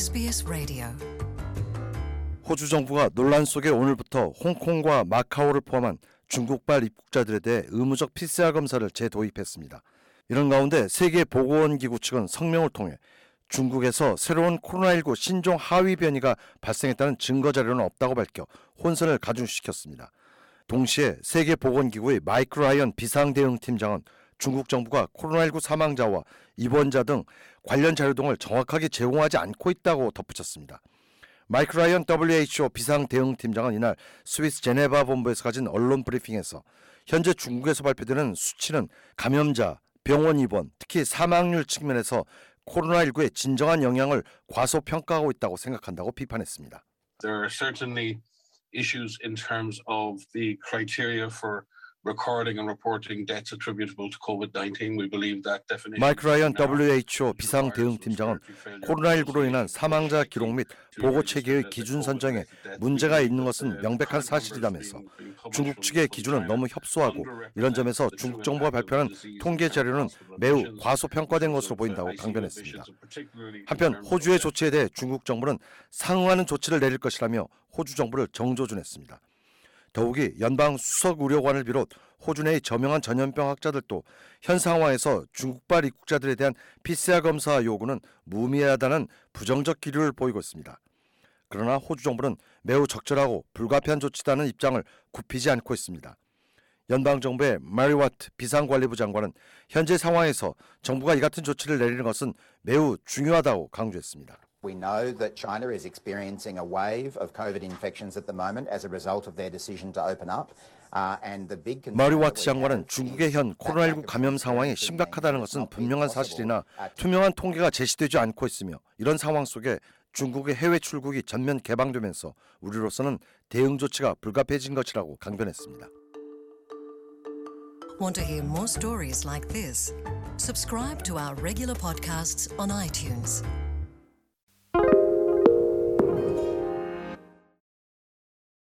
SBS Radio. 호주 정부가 논란 속에 오늘부터 홍콩과 마카오를 포함한 중국발 입국자들에 대해 의무적 PCR 검사를 재도입했습니다. 이런 가운데 세계 보건기구 측은 성명을 통해 중국에서 새로운 코로나19 신종 하위 변이가 발생했다는 증거 자료는 없다고 밝혀 혼선을 가중시켰습니다. 동시에 세계보건기구의 마이크 라이언 비상대응팀장은 중국 정부가 코로나19 사망자와 입원자 등 관련 자료 등을 정확하게 제공하지 않고 있다고 덧붙였습니다. 마이크 라이언 WHO 비상 대응 팀장은 이날 스위스 제네바 본부에서 가진 언론 브리핑에서 현재 중국에서 발표되는 수치는 감염자, 병원 입원, 특히 사망률 측면에서 코로나19의 진정한 영향을 과소평가하고 있다고 생각한다고 비판했습니다. There are certainly issues in terms of the criteria for recording and reporting deaths attributable to COVID-19. We believe that definition. 마이크 라이언 WHO 비상 대응 팀장은 코로나19로 인한 사망자 기록 및 보고 체계의 기준 선정에 문제가 있는 것은 명백한 사실이라면서 중국 측의 기준은 너무 협소하고 이런 점에서 중국 정부가 발표하는 통계 자료는 매우 과소평가된 것으로 보인다고 강변했습니다. 한편 호주의 조치에 대해 중국 정부는 상응하는 조치를 내릴 것이라며 호주 정부를 정조준했습니다. 더욱이 연방 수석 의료관을 비롯 호주 내의 저명한 전염병 학자들도 현 상황에서 중국발 입국자들에 대한 PCR 검사 요구는 무미하다는 부정적 기류를 보이고 있습니다. 그러나 호주 정부는 매우 적절하고 불가피한 조치다는 입장을 굽히지 않고 있습니다. 연방 정부의 마리와트 비상관리부 장관은 현재 상황에서 정부가 이 같은 조치를 내리는 것은 매우 중요하다고 강조했습니다. We know that China is experiencing a wave of COVID infections at the moment as a result of their decision to open up. Uh, and the big concern 마리와트 장관은 중국의 is 현 that 코로나19 lack of 감염 상황이 심각하다는 것은 분명한. 사실이나 Uh, 투명한 통계가 제시되지 않고 있으며 이런 상황 속에 중국의 해외 출국이 전면 개방되면서 우리로서는 대응 조치가 불가피해진 것이라고 강변했습니다. Want to hear more stories like this? Subscribe to our regular podcasts on iTunes.